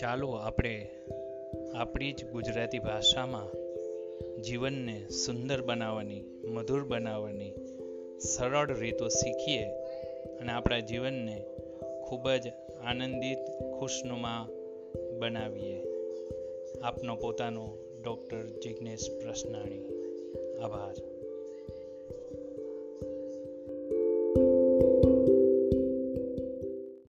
ચાલો આપણે આપણી જ ગુજરાતી ભાષામાં જીવનને સુંદર બનાવવાની, મધુર બનાવવાની સરળ રીતો શીખીએ અને આપણા જીવનને ખૂબ જ આનંદિત, ખુશનુમા બનાવીએ. આપનો પોતાનો ડૉક્ટર જિજ્ઞેશ પ્રશ્નાણી. આભાર.